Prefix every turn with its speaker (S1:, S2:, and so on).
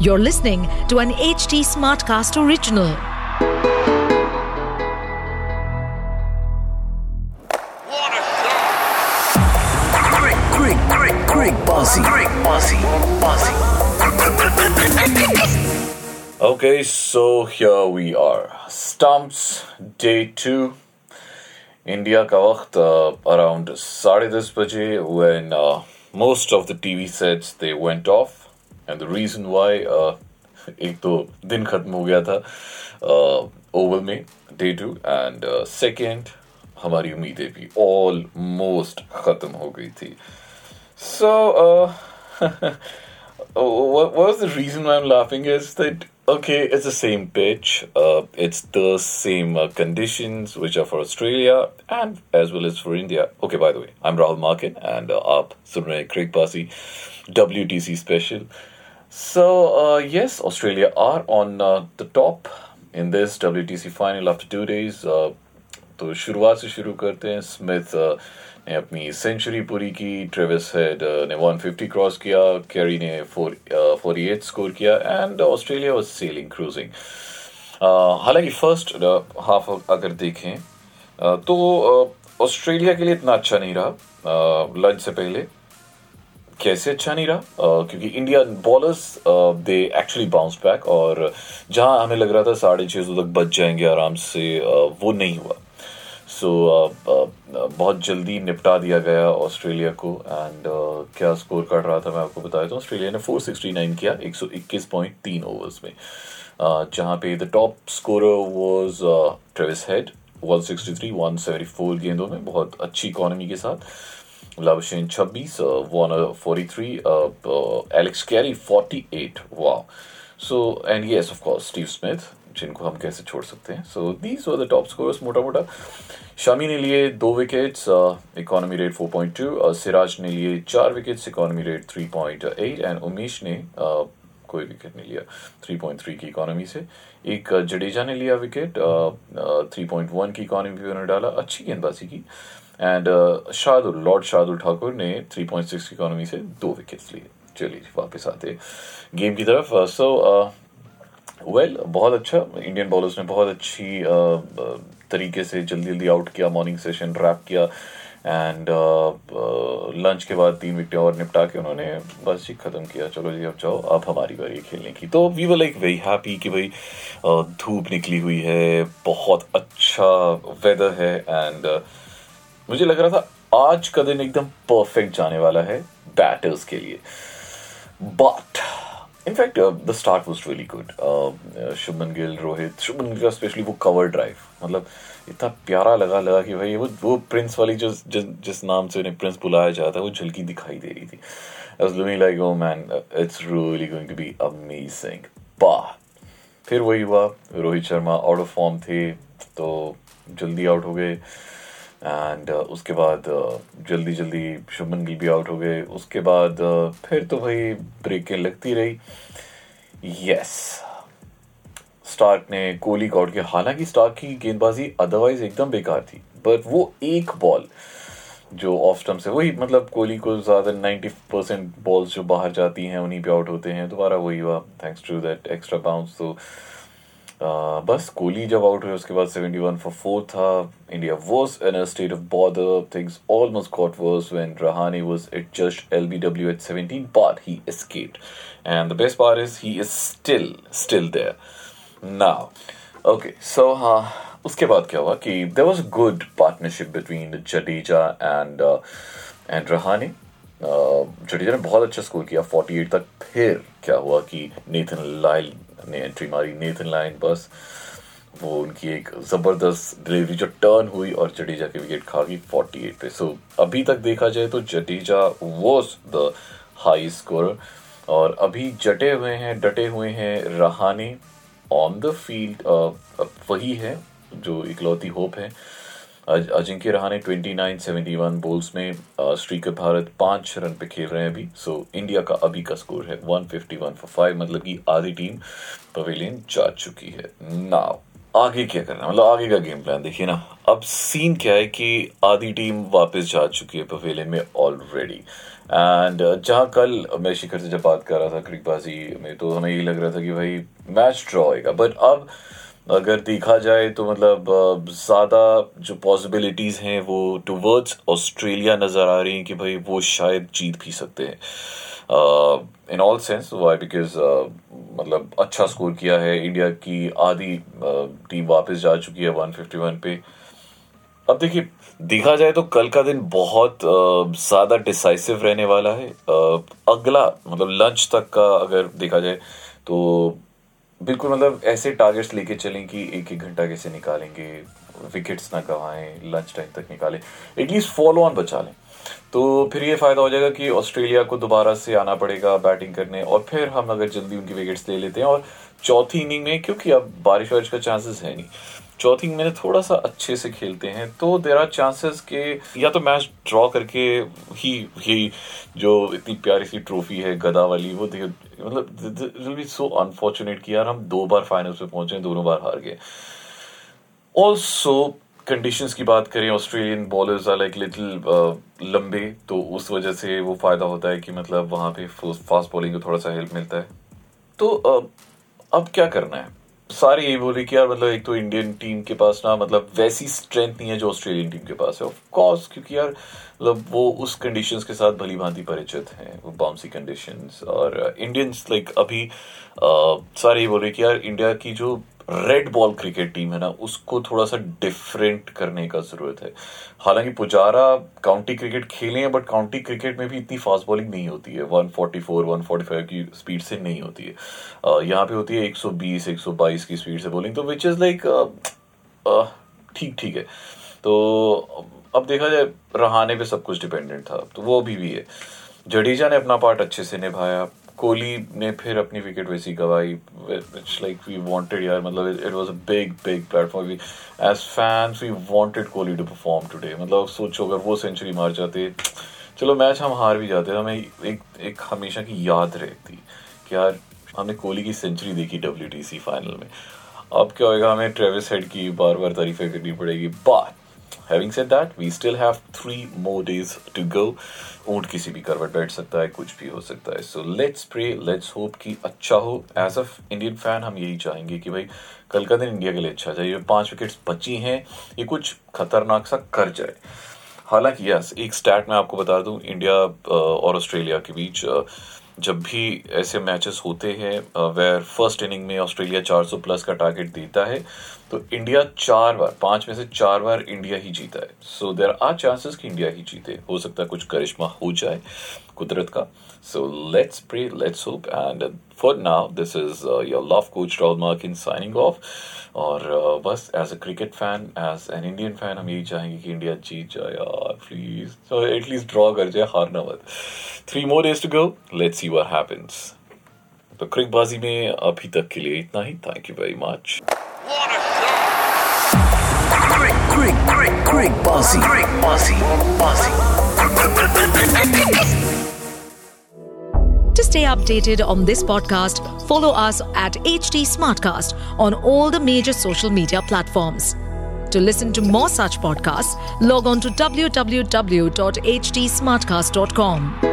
S1: You're listening to an HT Smartcast original.
S2: What a goal! Great, great, great, great bossy. Great bossy. Bossy.
S3: Okay, so here we are. Stumps, day two. India का वक्त uh, around साढ़े दस बजे when uh, most of the TV sets they went off and the reason why uh, एक तो दिन खत्म हो गया था ओवल में डे टू एंड सेकेंड हमारी उम्मीदें भी ऑलमोस्ट खत्म हो गई थी So, uh, what was the reason why I'm laughing is that okay, it's the same pitch, uh, it's the same uh, conditions which are for Australia and as well as for India. Okay, by the way, I'm Rahul Markin and uh, आप सुन रहे हैं Craig Passy, WTC special. So uh, yes, Australia are on uh, the top in this WTC final after two days. Uh, तो शुरुआत से शुरू करते हैं। Smith अ, ने अपनी सेंचुरी पूरी की। ट्रेविस हेड अ, ने 150 क्रॉस किया। कैरी ने 48 स्कोर किया। And Australia was sailing cruising हालाँकि फ़र्स्ट हाफ़ अगर देखें तो ऑस्ट्रेलिया के लिए इतना अच्छा नहीं रहा। लंच से पहले। कैसे अच्छा नहीं रहा? क्योंकि Indian bowlers they actually bounce back और जहाँ हमें लग रहा था साढ़े छः सौ तक बच जाएँगे आराम से वो नहीं हुआ। सो बहुत जल्दी निपटा दिया गया ऑस्ट्रेलिया को एंड क्या स्कोर काट रहा था मैं आपको बताया था ऑस्ट्रेलिया ने 469 किया 121.3 ओवर्स में। जहाँ पे the top score was Travis Head 163 174 गेंदों में, बहुत अच्छी इकोनॉमी के साथ। Labuschagne 26 Warner 43 Alex Carey 48 wow so and yes of course Steve Smith जिनको हम कैसे छोड़ सकते हैं। So these were the top scorers मोटा मोटा शमी ने लिए दो विकेट्स इकोनॉमी रेट 4.2 सिराज ने लिए चार wickets economy rate 3.8 and Umesh ने uh, कोई विकेट नहीं लिया 3.3 की इकोनॉमी से। एक uh, जडेजा ने लिया विकेट थ्री पॉइंट वन की इकोनॉमी पे उन्होंने डाला अच्छी गेंदबाजी की। एंड शार्दुल लॉर्ड शार्दुल ठाकुर ने 3.6 की इकोनॉमी से दो विकेट्स लिए। चलिए वापस आते गेम की तरफ़। सो वेल बहुत अच्छा। इंडियन बॉलर्स ने बहुत अच्छी अ, तरीके से जल्दी जल्दी आउट किया मॉर्निंग सेशन रैप किया। एंड लंच के बाद तीन विकेट और निपटा के उन्होंने बस जी खत्म किया। चलो जी अब जाओ अब हमारी बारी खेलने की। तो we were like very happy कि भाई धूप निकली हुई है बहुत अच्छा वेदर है। एंड मुझे लग रहा था आज का दिन एकदम परफेक्ट जाने वाला है बैटर्स के लिए। But in fact the start was really good Shubman Gill Rohit Shubman Gill का स्पेशली वो कवर ड्राइव मतलब इतना प्यारा लगा लगा कि भाई वो वो प्रिंस वाली जो जिस जिस नाम से उन्हें प्रिंस बुलाया जाता है, वो झलकी दिखाई दे रही थी। Like oh man it's really going to be amazing. But, फिर वही हुआ, Rohit Sharma out of form थे तो जल्दी आउट हो गए। एंड उसके बाद uh, जल्दी जल्दी शुभमन गिल भी आउट हो गए। उसके बाद uh, फिर तो भाई ब्रेकें लगती रही। यस स्टार्क ने कोहली को आउट किया हालाँकि स्टार्क की गेंदबाजी अदरवाइज़ एकदम बेकार थी बट वो एक बॉल जो ऑफ़ स्टम्प से वही मतलब कोहली को ज़्यादा 90 परसेंट बॉल्स जो बाहर जाती हैं उन्हीं पे आउट होते हैं। दोबारा वही हुआ। Thanks to that extra bounce तो Uh, बस कोहली जब आउट हुए उसके बाद 71 फॉर फोर था। India was in a state of bother things almost got worse when Rahane was at just LBW at 17 but he escaped and the best part is he is still still there now okay so हाँ उसके बाद क्या हुआ कि there was good partnership between Jadeja and and Rahane Jadeja ने बहुत अच्छा score किया 48 तक। फिर क्या हुआ कि नेथन लाइल ने एंट्री मारी नेथन लाइन बस। वो उनकी एक ज़बरदस्त डिलीवरी जो टर्न हुई और जडेजा की विकेट खा गई 48 पे। सो so, अभी तक देखा जाए तो Jadeja was the high score और अभी जटे हुए हैं डटे हुए हैं रहाने ऑन द फ़ील्ड वही है जो इकलौती होप है। अजिंक्य रहाने 29 71 बॉल्स में स्ट्रीकर भारत पाँच रन पे खेल रहे हैं अभी। सो इंडिया का अभी का स्कोर है 151 फॉर फाइव मतलब कि आधी टीम पवेलियन जा चुकी है। नाउ आगे क्या करना मतलब आगे का गेम प्लान देखिए ना। अब सीन क्या है कि आधी टीम वापस जा चुकी है पवेलियन में ऑलरेडी एंड जहाँ कल मैं शिखर से जब बात कर रहा था, क्रिकबाजी में तो हमें यही लग रहा था कि भाई मैच ड्रॉ होएगा। बट अब अगर देखा जाए तो मतलब ज़्यादा जो पॉसिबिलिटीज़ हैं वो टुवर्ड्स ऑस्ट्रेलिया नज़र आ रही हैं कि भाई वो शायद जीत भी सकते हैं। In all sense why because मतलब अच्छा स्कोर किया है। इंडिया की आधी टीम वापस जा चुकी है 151 पे। अब देखिए, देखा जाए तो कल का दिन बहुत ज़्यादा डिसाइसिव रहने वाला है। अगला मतलब लंच तक का अगर देखा जाए तो बिल्कुल मतलब ऐसे टारगेट्स लेके चलें कि एक एक घंटा कैसे निकालेंगे विकेट्स ना गंवाएँ लंच टाइम तक निकालें एटलीस्ट फॉलो ऑन बचा लें। तो फिर ये फ़ायदा हो जाएगा कि ऑस्ट्रेलिया को दोबारा से आना पड़ेगा बैटिंग करने और फिर हम अगर जल्दी उनकी विकेट्स ले लेते हैं और चौथी इनिंग में, क्योंकि अब बारिश वारिश का चांसेस है नहीं। चौथी इनिंग में थोड़ा सा अच्छे से खेलते हैं तो देर आर चांसेस के या तो मैच ड्रॉ करके ही ही जो इतनी प्यारी सी ट्रॉफी है गदा वाली वो देखो मतलब बी सो अनफॉर्चुनेट कि यार हम दो बार फाइनल्स में पहुँचे दोनों बार हार गए। ऑल्सो कंडीशंस की बात करें Australian bowlers are like little लंबे तो उस वजह से वो फ़ायदा होता है कि मतलब वहाँ पे फास्ट बॉलिंग को थोड़ा सा हेल्प मिलता है। तो uh, अब क्या करना है? सारे यही बोले कि यार मतलब एक तो इंडियन टीम के पास ना मतलब वैसी स्ट्रेंथ नहीं है जो ऑस्ट्रेलियन टीम के पास है। ऑफ़ कोर्स क्योंकि यार मतलब वो उस कंडीशंस के साथ भली भांति परिचित हैं वो बाउंसी कंडीशंस और इंडियंस लाइक अभी आ, सारे यही बोल रहे कि यार इंडिया की जो रेड बॉल क्रिकेट टीम है ना, उसको थोड़ा सा डिफरेंट करने का ज़रूरत है। हालाँकि पुजारा काउंटी क्रिकेट खेले हैं बट काउंटी क्रिकेट में भी इतनी फास्ट बॉलिंग नहीं होती है। 144 145 की स्पीड से नहीं होती है। यहाँ पे होती है 120 122 की स्पीड से बॉलिंग तो विच इज़ लाइक ठीक ठीक है। तो अब देखा जाए रहाने पे सब कुछ डिपेंडेंट था। तो वो अभी भी है। जडेजा ने अपना पार्ट अच्छे से निभाया। कोहली ने फिर अपनी विकेट वैसी गवाई इट्स लाइक वी वांटेड यार मतलब it was a big big platform as fans we wanted Kohli to perform today मतलब सोचो, अगर वो सेंचुरी मार जाते, चलो मैच हम हार भी जाते, हमें एक एक हमेशा की याद रहती कि यार, हमने कोहली की सेंचुरी देखी डब्ल्यू फाइनल में। अब क्या होएगा, हमें ट्रेविस हेड की बार बार तारीफें करनी पड़ेगी but Having said that, we still have three more days to go. ऊँट किसी भी करवट बैठ सकता है कुछ भी हो सकता है। So let's pray let's hope कि अच्छा हो। एज अ इंडियन फ़ैन हम यही चाहेंगे कि भाई कल का दिन इंडिया के लिए अच्छा जाए। पाँच विकेट्स बची हैं ये कुछ खतरनाक सा कर जाए। हालाँकि यस एक स्टैट मैं आपको बता दूँ इंडिया अ, और ऑस्ट्रेलिया के बीच अ, जब भी ऐसे मैचेस होते हैं वेयर फ़र्स्ट इनिंग में ऑस्ट्रेलिया 400 प्लस का टारगेट देता है तो इंडिया चार बार पाँच में से चार बार इंडिया ही जीता है। सो देर आर चांसेस कि इंडिया ही जीते। हो सकता है कुछ करिश्मा हो जाए कुदरत का। So let's pray let's hope and for now this is your love coach Rahul Markin signing off और uh, बस as a cricket fan as an Indian fan हम यही चाहेंगे कि इंडिया जीत जाए यार प्लीज़ एटलीस्ट ड्रॉ कर जाए हारना मत। Three more days to go let's see what happens तो क्रिकबाजी में अभी तक के लिए इतना ही thank you very much
S2: What a shot! Crick, crick, crick, crick, bossy, crick, bossy, bossy.
S1: To stay updated on this podcast, follow us at HT Smartcast on all the major social media platforms. To listen to more such podcasts, log on to www.htsmartcast.com.